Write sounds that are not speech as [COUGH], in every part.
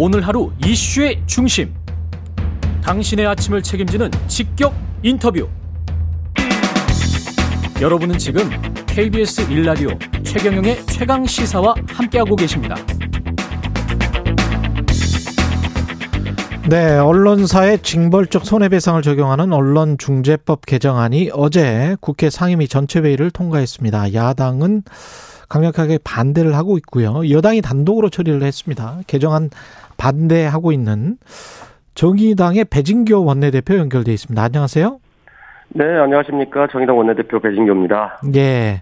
오늘 하루 이슈의 중심. 당신의 아침을 책임지는 직격 인터뷰. 여러분은 지금 KBS 일라디오 최경영의 최강 시사와 함께하고 계십니다. 네, 언론사의 징벌적 손해배상을 적용하는 언론중재법 개정안이 어제 국회 상임위 전체 회의를 통과했습니다. 야당은 강력하게 반대를 하고 있고요. 여당이 단독으로 처리를 했습니다. 개정안 반대하고 있는 정의당의 배진교 원내대표 연결돼 있습니다. 안녕하세요. 네, 안녕하십니까. 정의당 원내대표 배진교입니다. 예.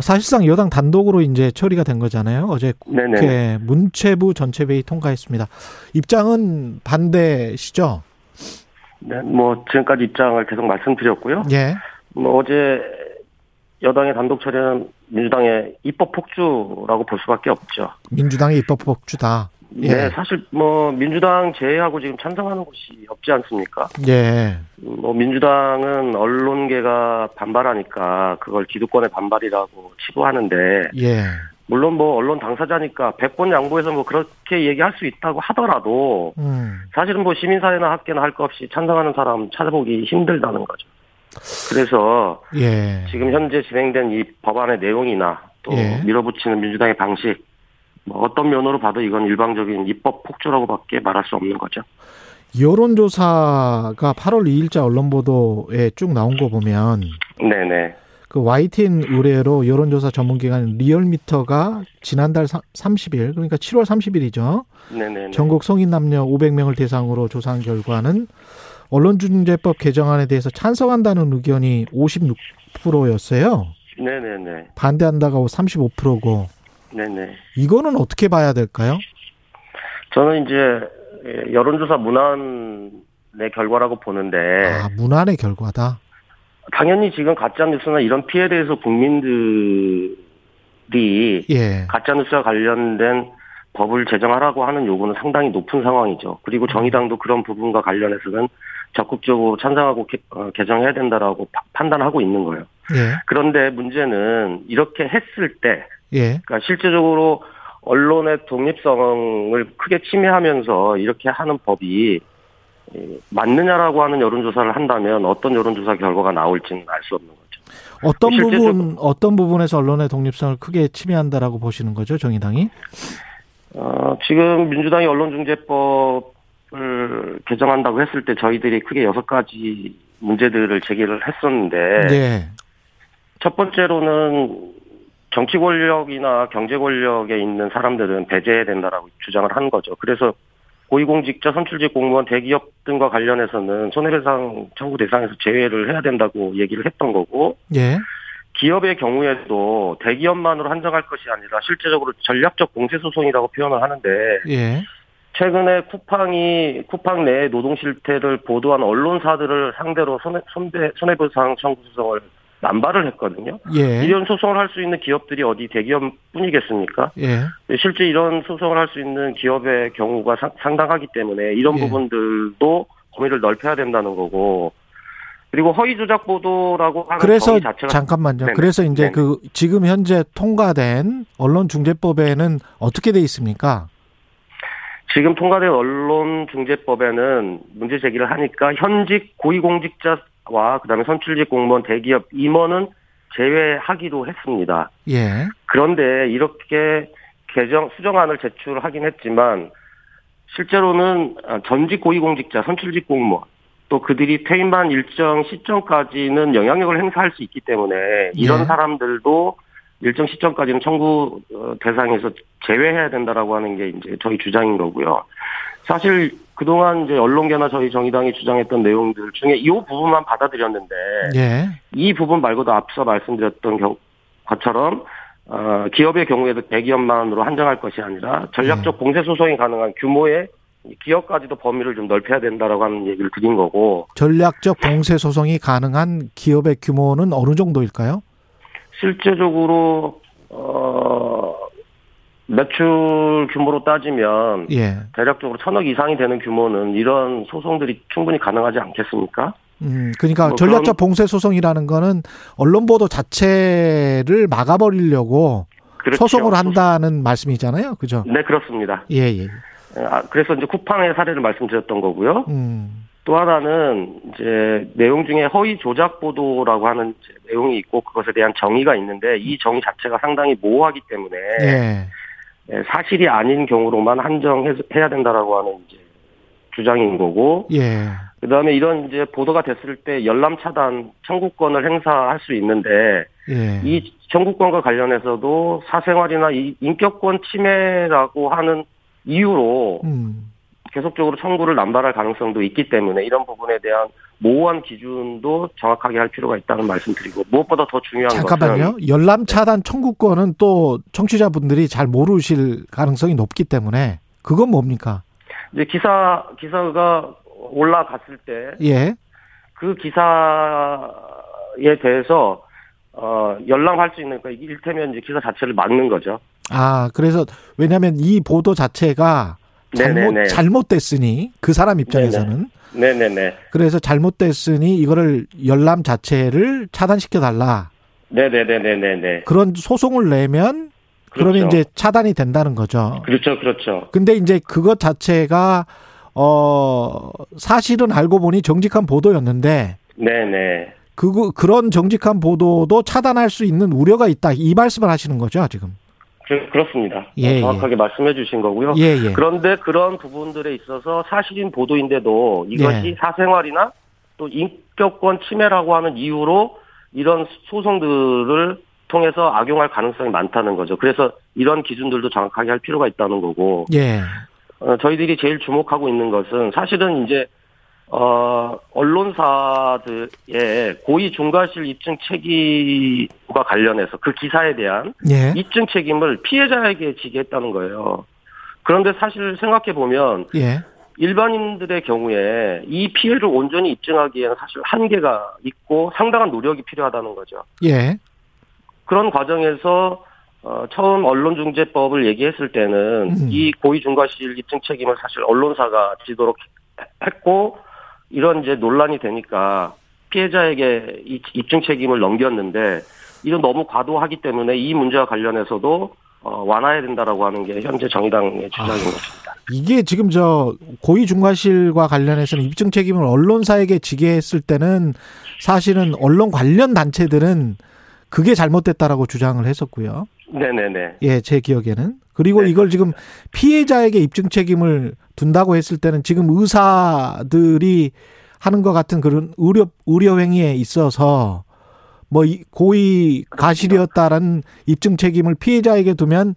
사실상 여당 단독으로 이제 처리가 된 거잖아요. 어제 국회 네네. 문체부 전체회의 통과했습니다. 입장은 반대시죠? 네, 뭐 지금까지 입장을 계속 말씀드렸고요. 예. 뭐 어제 여당의 단독 처리는 민주당의 입법 폭주라고 볼 수밖에 없죠. 민주당의 입법 폭주다. 예. 네, 사실 뭐 민주당 제외하고 지금 찬성하는 곳이 없지 않습니까? 예. 뭐 민주당은 언론계가 반발하니까 그걸 기득권의 반발이라고 치부하는데 예. 물론 뭐 언론 당사자니까 100번 양보해서 뭐 그렇게 얘기할 수 있다고 하더라도 음. 사실은 뭐 시민사회나 학계나 할거 없이 찬성하는 사람 찾아보기 힘들다는 거죠. 그래서 예. 지금 현재 진행된 이 법안의 내용이나 또 예. 밀어붙이는 민주당의 방식 뭐 어떤 면으로 봐도 이건 일방적인 입법 폭주라고밖에 말할 수 없는 거죠. 여론조사가 8월 2일자 언론 보도에 쭉 나온 거 보면 네네. 그 YTN 의뢰로 여론조사 전문기관 리얼미터가 지난달 30일 그러니까 7월 30일이죠. 네네. 전국 성인 남녀 500명을 대상으로 조사한 결과는 언론중재법 개정안에 대해서 찬성한다는 의견이 56%였어요. 네네네. 반대한다가 35%고. 네네. 이거는 어떻게 봐야 될까요? 저는 이제 여론조사 문안의 결과라고 보는데. 아, 문안의 결과다. 당연히 지금 가짜뉴스나 이런 피해에 대해서 국민들이 예. 가짜뉴스와 관련된 법을 제정하라고 하는 요구는 상당히 높은 상황이죠. 그리고 정의당도 그런 부분과 관련해서는 적극적으로 찬성하고 개, 어, 정해야 된다라고 파, 판단하고 있는 거예요. 예. 그런데 문제는 이렇게 했을 때, 예. 그러니까 실제적으로 언론의 독립성을 크게 침해하면서 이렇게 하는 법이 맞느냐라고 하는 여론조사를 한다면 어떤 여론조사 결과가 나올지는 알 수 없는 거죠. 어떤 부분 어떤 부분에서 언론의 독립성을 크게 침해한다라고 보시는 거죠, 정의당이? 어, 지금 민주당이 언론중재법을 개정한다고 했을 때 저희들이 크게 여섯 가지 문제들을 제기를 했었는데 네. 첫 번째로는 정치 권력이나 경제 권력에 있는 사람들은 배제해야 된다라고 주장을 한 거죠. 그래서 고위공직자, 선출직 공무원, 대기업 등과 관련해서는 손해배상 청구 대상에서 제외를 해야 된다고 얘기를 했던 거고, 예. 기업의 경우에도 대기업만으로 한정할 것이 아니라 실제적으로 전략적 공세 소송이라고 표현을 하는데, 예. 최근에 쿠팡이 쿠팡 내 노동 실태를 보도한 언론사들을 상대로 손해 손배, 손해배상 청구 소송을 남발을 했거든요. 예. 이런 소송을 할 수 있는 기업들이 어디 대기업뿐이겠습니까? 예. 실제 이런 소송을 할 수 있는 기업의 경우가 상당하기 때문에 이런 예. 부분들도 범위를 넓혀야 된다는 거고 그리고 허위 조작 보도라고 하는 그래서 자체가 잠깐만요. 네네. 그래서 이제 네네. 그 지금 현재 통과된 언론중재법에는 어떻게 돼 있습니까? 지금 통과된 언론중재법에는 문제 제기를 하니까 현직 고위공직자 와 그다음에 선출직 공무원, 대기업 임원은 제외하기로 했습니다. 예. 그런데 이렇게 개정 수정안을 제출하긴 했지만 실제로는 전직 고위공직자, 선출직 공무원 또 그들이 퇴임한 일정 시점까지는 영향력을 행사할 수 있기 때문에 이런 예. 사람들도 일정 시점까지는 청구 어, 대상에서 제외해야 된다라고 하는 게 이제 저희 주장인 거고요. 사실 그동안 이제 언론계나 저희 정의당이 주장했던 내용들 중에 이 부분만 받아들였는데 예. 이 부분 말고도 앞서 말씀드렸던 경, 것처럼 어, 기업의 경우에도 대기업만으로 한정할 것이 아니라 전략적 공세 소송이 가능한 규모의 기업까지도 범위를 좀 넓혀야 된다라고 하는 얘기를 드린 거고 전략적 공세 소송이 가능한 기업의 규모는 어느 정도일까요? 실제적으로 어 매출 규모로 따지면 예. 대략적으로 천억 이상이 되는 규모는 이런 소송들이 충분히 가능하지 않겠습니까? 음, 그러니까 뭐 전략적 봉쇄 소송이라는 거는 언론 보도 자체를 막아버리려고 그렇죠. 소송을 한다는 말씀이잖아요. 그죠? 네, 그렇습니다. 예, 예. 아, 그래서 이제 쿠팡의 사례를 말씀드렸던 거고요. 음. 또 하나는 이제 내용 중에 허위 조작 보도라고 하는 내용이 있고 그것에 대한 정의가 있는데 이 정의 자체가 상당히 모호하기 때문에 예. 예, 사실이 아닌 경우로만 한정해야 된다라고 하는 이제 주장인 거고 예. 그다음에 이런 이제 보도가 됐을 때 열람 차단 청구권을 행사할 수 있는데 예. 이 청구권과 관련해서도 사생활이나 이 인격권 침해라고 하는 이유로 음. 계속적으로 청구를 남발할 가능성도 있기 때문에 이런 부분에 대한 모호한 기준도 정확하게 할 필요가 있다는 말씀드리고 무엇보다 더 중요한 잠깐만요. 것은 열람 차단 청구권은 또 청취자분들이 잘 모르실 가능성이 높기 때문에 그건 뭡니까? 이제 기사 기사가 올라갔을 때 예. 그 기사에 대해서 어 열람할 수 있는 그러니까 일테면 이제 기사 자체를 막는 거죠. 아, 그래서 왜냐하면 이 보도 자체가 네네네. 잘못됐으니 그 사람 입장에서는 네네네. 그래서 잘못됐으니 이거를 열람 자체를 차단시켜 달라. 네네네네네네. 그런 소송을 내면 그러면 그렇죠. 이제 차단이 된다는 거죠. 그렇죠, 그렇죠. 근데 이제 그것 자체가 어 사실은 알고 보니 정직한 보도였는데 네네. 그 그런 정직한 보도도 차단할 수 있는 우려가 있다. 이 말씀을 하시는 거죠, 지금. 그, 그렇습니다. 예, 정확하게 말씀해 주신 거고요. 예, 예. 그런데 그런 부분들에 있어서 사실인 보도인데도 이것이 예. 사생활이나 또 인격권 침해라고 하는 이유로 이런 소송들을 통해서 악용할 가능성이 많다는 거죠. 그래서 이런 기준들도 정확하게 할 필요가 있다는 거고, 예. 어, 저희들이 제일 주목하고 있는 것은 사실은 이제, 어, 언론사들의 고의 중과실 입증 책임과 관련해서 그 기사에 대한 예. 입증 책임을 피해자에게 지게 했다는 거예요. 그런데 사실 생각해 보면 예. 일반인들의 경우에 이 피해를 온전히 입증하기에는 사실 한계가 있고 상당한 노력이 필요하다는 거죠. 예. 그런 과정에서 어, 처음 언론중재법을 얘기했을 때는 음. 이 고의 중과실 입증 책임을 사실 언론사가 지도록 했고 이런 이제 논란이 되니까 피해자에게 이 입증 책임을 넘겼는데 이건 너무 과도하기 때문에 이 문제와 관련해서도 어, 완화해야 된다라고 하는 게 현재 정의당의 주장인 아. 것입니다. 이게 지금 저 고의 중과실과 관련해서는 입증 책임을 언론사에게 지게 했을 때는 사실은 언론 관련 단체들은 그게 잘못됐다라고 주장을 했었고요. 네네네. 예, 제 기억에는. 그리고 네, 이걸 지금 피해자에게 입증 책임을 둔다고 했을 때는 지금 의사들이 하는 것 같은 그런 의료 의료 행위에 있어서 뭐 이- 고의 가실이었다라는 입증 책임을 피해자에게 두면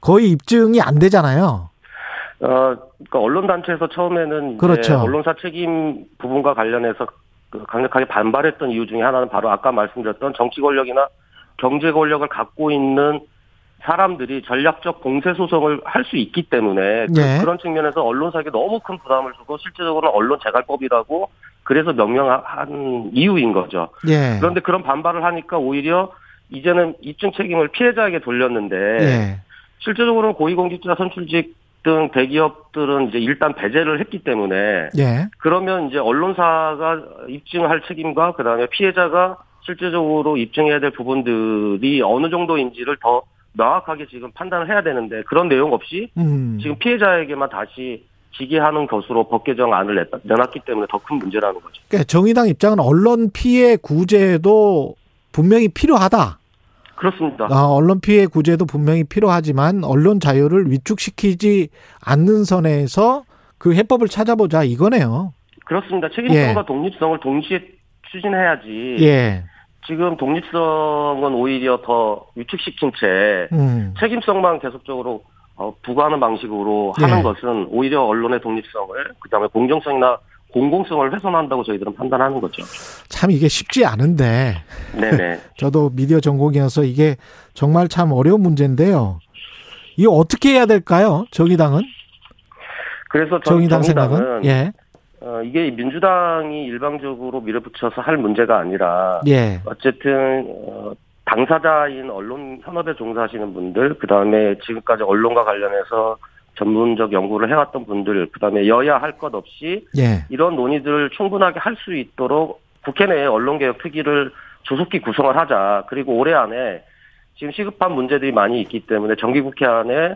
거의 입증이 안 되잖아요. 어, 그러니까 언론 단체에서 처음에는 그렇죠. 언론사 책임 부분과 관련해서 그 강력하게 반발했던 이유 중에 하나는 바로 아까 말씀드렸던 정치 권력이나 경제 권력을 갖고 있는 사람들이 전략적 공세 소송을 할 수 있기 때문에 예. 그, 런 측면에서 언론사에게 너무 큰 부담을 주고 실제적으로는 언론 재갈법이라고 그래서 명명한 이유인 거죠. 예. 그런데 그런 반발을 하니까 오히려 이제는 입증 책임을 피해자에게 돌렸는데 예. 실제적으로는 고위공직자 선출직 등 대기업들은 이제 일단 배제를 했기 때문에 예. 그러면 이제 언론사가 입증할 책임과 그다음에 피해자가 실제적으로 입증해야 될 부분들이 어느 정도인지를 더 명확하게 지금 판단을 해야 되는데 그런 내용 없이 음. 지금 피해자에게만 다시 지게 하는 것으로 법 개정안을 냈- 내놨기 때문에 더 큰 문제라는 거죠. 그러니까 정의당 입장은 언론 피해 구제도 분명히 필요하다. 그렇습니다. 아, 언론 피해 구제도 분명히 필요하지만 언론 자유를 위축시키지 않는 선에서 그 해법을 찾아보자 이거네요. 그렇습니다. 책임성과 예. 독립성을 동시에 추진해야지. 예. 지금 독립성은 오히려 더 위축시킨 채 음. 책임성만 계속적으로 어, 부과하는 방식으로 하는 예. 것은 오히려 언론의 독립성을 그다음에 공정성이나 공공성을 훼손한다고 저희들은 판단하는 거죠. 참 이게 쉽지 않은데 네네. [LAUGHS] 저도 미디어 전공이어서 이게 정말 참 어려운 문제인데요. 이거 어떻게 해야 될까요? 정의당은? 그래서 전 정의당 정의당은 생각은? 예. 어, 이게 민주당이 일방적으로 밀어붙여서 할 문제가 아니라 예. 어쨌든 어, 당사자인 언론 현업에 종사하시는 분들 그다음에 지금까지 언론과 관련해서 전문적 연구를 해왔던 분들 그다음에 여야 할 것 없이 예. 이런 논의들을 충분하게 할 수 있도록 국회 내에 언론개혁 특위를 조속히 구성을 하자. 그리고 올해 안에 지금 시급한 문제들이 많이 있기 때문에 정기국회 안에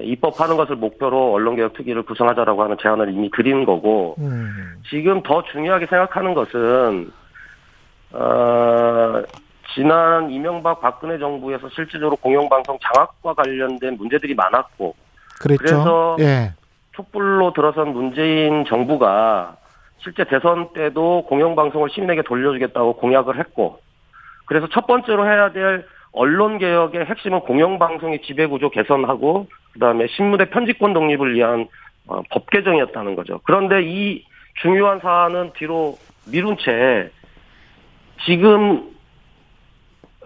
입법하는 것을 목표로 언론개혁 특위를 구성하자라고 하는 제안을 이미 드린 거고 음. 지금 더 중요하게 생각하는 것은 어, 지난 이명박 박근혜 정부에서 실질적으로 공영방송 장악과 관련된 문제들이 많았고 그랬죠. 그래서 예. 촛불로 들어선 문재인 정부가 실제 대선 때도 공영방송을 시민에게 돌려주겠다고 공약을 했고 그래서 첫 번째로 해야 될 언론 개혁의 핵심은 공영방송의 지배구조 개선하고 그다음에 신문의 편집권 독립을 위한 어, 법 개정이었다는 거죠. 그런데 이 중요한 사안은 뒤로 미룬 채 지금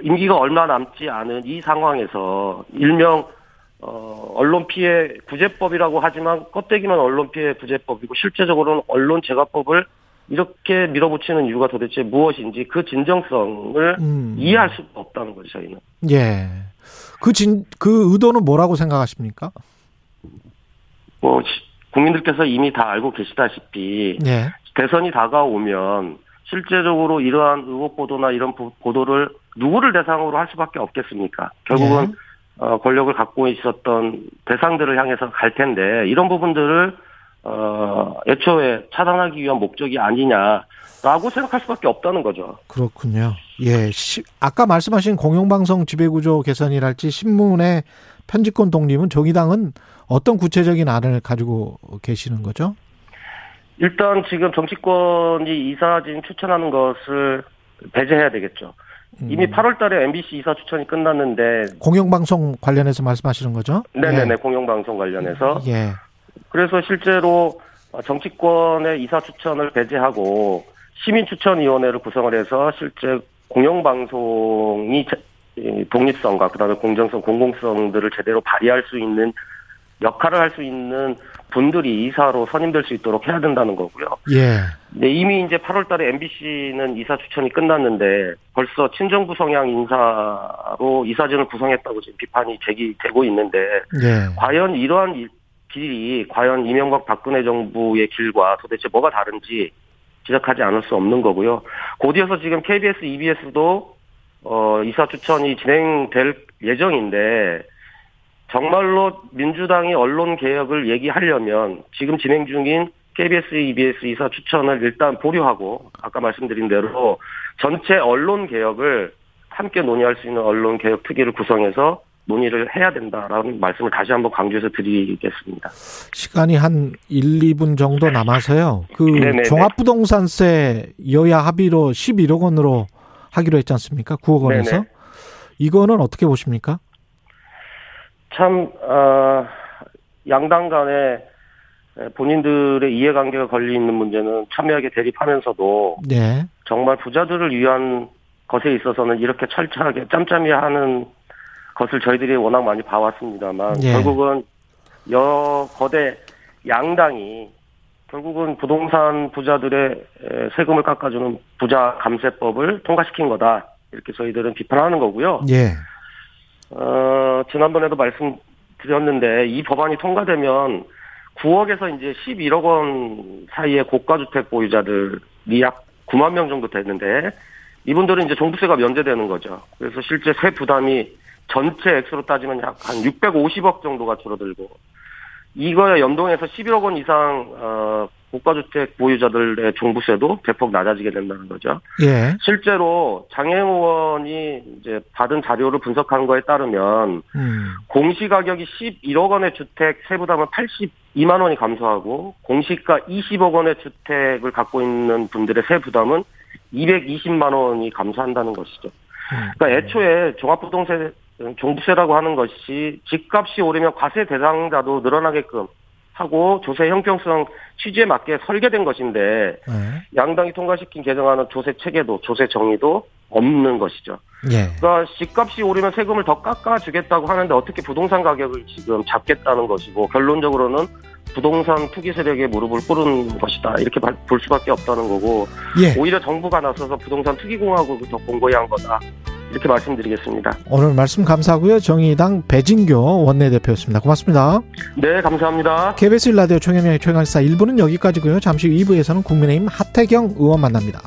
임기가 얼마 남지 않은 이 상황에서 일명 어, 언론 피해 구제법이라고 하지만 껍데기는 언론 피해 구제법이고 실제적으로는 언론 제과법을 이렇게 밀어붙이는 이유가 도대체 무엇인지 그 진정성을 음. 이해할 수가 없다는 거죠, 저희는. 예. 그 진, 그 의도는 뭐라고 생각하십니까? 뭐, 시- 국민들께서 이미 다 알고 계시다시피 예. 대선이 다가오면 실제적으로 이러한 의혹 보도나 이런 보- 보도를 누구를 대상으로 할 수밖에 없겠습니까? 결국은 예. 어, 권력을 갖고 있었던 대상들을 향해서 갈 텐데 이런 부분들을 어, 애초에 차단하기 위한 목적이 아니냐라고 생각할 수밖에 없다는 거죠. 그렇군요. 예. 시, 아까 말씀하신 공영방송 지배구조 개선이랄지 신문의 편집권 독립은 정의당은 어떤 구체적인 안을 가지고 계시는 거죠? 일단 지금 정치권이 이사진 추천하는 것을 배제해야 되겠죠. 이미 음. 8월 달에 MBC 이사 추천이 끝났는데 공영방송 관련해서 말씀하시는 거죠? 네네네 공영방송 관련해서 예. 그래서 실제로 정치권의 이사 추천을 배제하고 시민추천위원회를 구성을 해서 실제 공영방송이 독립성과 그다음에 공정성, 공공성들을 제대로 발휘할 수 있는 역할을 할 수 있는 분들이 이사로 선임될 수 있도록 해야 된다는 거고요. 예. 네, 이미 이제 8월 달에 MBC는 이사 추천이 끝났는데 벌써 친정부 성향 인사로 이사진을 구성했다고 지금 비판이 제기되고 있는데 예. 과연 이러한 일- 길이 과연 이명박 박근혜 정부의 길과 도대체 뭐가 다른지 지적하지 않을 수 없는 거고요. 곧이어서 지금 KBS, EBS도 어, 이사 추천이 진행될 예정인데 정말로 민주당이 언론 개혁을 얘기하려면 지금 진행 중인 KBS, EBS 이사 추천을 일단 보류하고 아까 말씀드린 대로 전체 언론 개혁을 함께 논의할 수 있는 언론 개혁 특위를 구성해서 논의를 해야 된다라는 말씀을 다시 한번 강조해서 드리겠습니다. 시간이 한 1, 2분 정도 남아서요. 그 네네네. 종합부동산세 여야 합의로 11억 원으로 하기로 했지 않습니까? 9억 원에서. 네네. 이거는 어떻게 보십니까? 참, 어, 양당 간에 본인들의 이해관계가 걸려 있는 문제는 첨예하게 대립하면서도 네. 정말 부자들을 위한 것에 있어서는 이렇게 철저하게 짬짬이 하는 것을 저희들이 워낙 많이 봐왔습니다만 예. 결국은 여 거대 양당이 결국은 부동산 부자들의 에, 세금을 깎아주는 부자 감세법을 통과시킨 거다 이렇게 저희들은 비판하는 거고요. 예. 어, 지난번에도 말씀드렸는데 이 법안이 통과되면 9억에서 이제 11억 원 사이의 고가 주택 보유자들이 약 9만 명 정도 되는데 이분들은 이제 종부세가 면제되는 거죠. 그래서 실제 세 부담이 전체 액수로 따지면 약 한 650억 정도가 줄어들고 이거에 연동해서 11억 원 이상 어, 고가주택 보유자들의 종부세도 대폭 낮아지게 된다는 거죠. 예. 실제로 장애영 의원이 이제 받은 자료를 분석한 거에 따르면 음. 공시가격이 11억 원의 주택 세부담은 82만 원이 감소하고 공시가 20억 원의 주택을 갖고 있는 분들의 세부담은 220만 원이 감소한다는 것이죠. 그러니까 애초에 종합부동세 종부세라고 하는 것이 집값이 오르면 과세 대상자도 늘어나게끔 하고 조세 형평성 취지에 맞게 설계된 것인데 예. 양당이 통과시킨 개정안은 조세 체계도 조세 정의도 없는 것이죠. 예. 그러니까 집값이 오르면 세금을 더 깎아주겠다고 하는데 어떻게 부동산 가격을 지금 잡겠다는 것이고 결론적으로는 부동산 투기 세력에 무릎을 꿇은 것이다 이렇게 발- 볼 수밖에 없다는 거고 예. 오히려 정부가 나서서 부동산 투기 공화국을 더 공고히 한 거다 이렇게 말씀드리겠습니다. 오늘 말씀 감사하고요. 정의당 배진교 원내대표였습니다. 고맙습니다. 네 감사합니다. KBS 일라디오 총영의 최강사 1부는 여기까지고요. 잠시 후 2부에서는 국민의힘 하태경 의원 만납니다.